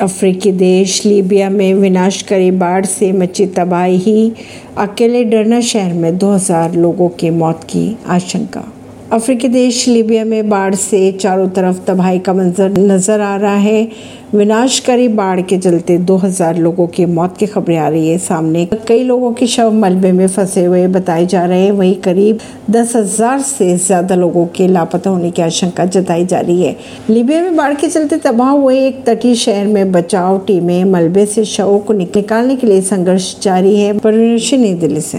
अफ्रीकी देश, लीबिया में विनाशकारी बाढ़ से मची तबाही। अकेले डरना शहर में 2000 लोगों की मौत की आशंका अफ्रीकी देश लीबिया में बाढ़ से चारों तरफ़ तबाही का मंजर नज़र आ रहा है। विनाशकारी बाढ़ के चलते 2000 लोगों की मौत की खबरें आ रही है। सामने कई लोगों के शव मलबे में फंसे हुए बताए जा रहे हैं। वहीं करीब दस हज़ार से ज़्यादा लोगों के लापता होने की आशंका जताई जा रही है। लीबिया में बाढ़ के चलते तबाह हुए एक तटीय शहर में बचाव टीमें मलबे से शवों को निकालने के लिए संघर्ष जारी है। परवीन नई दिल्ली से।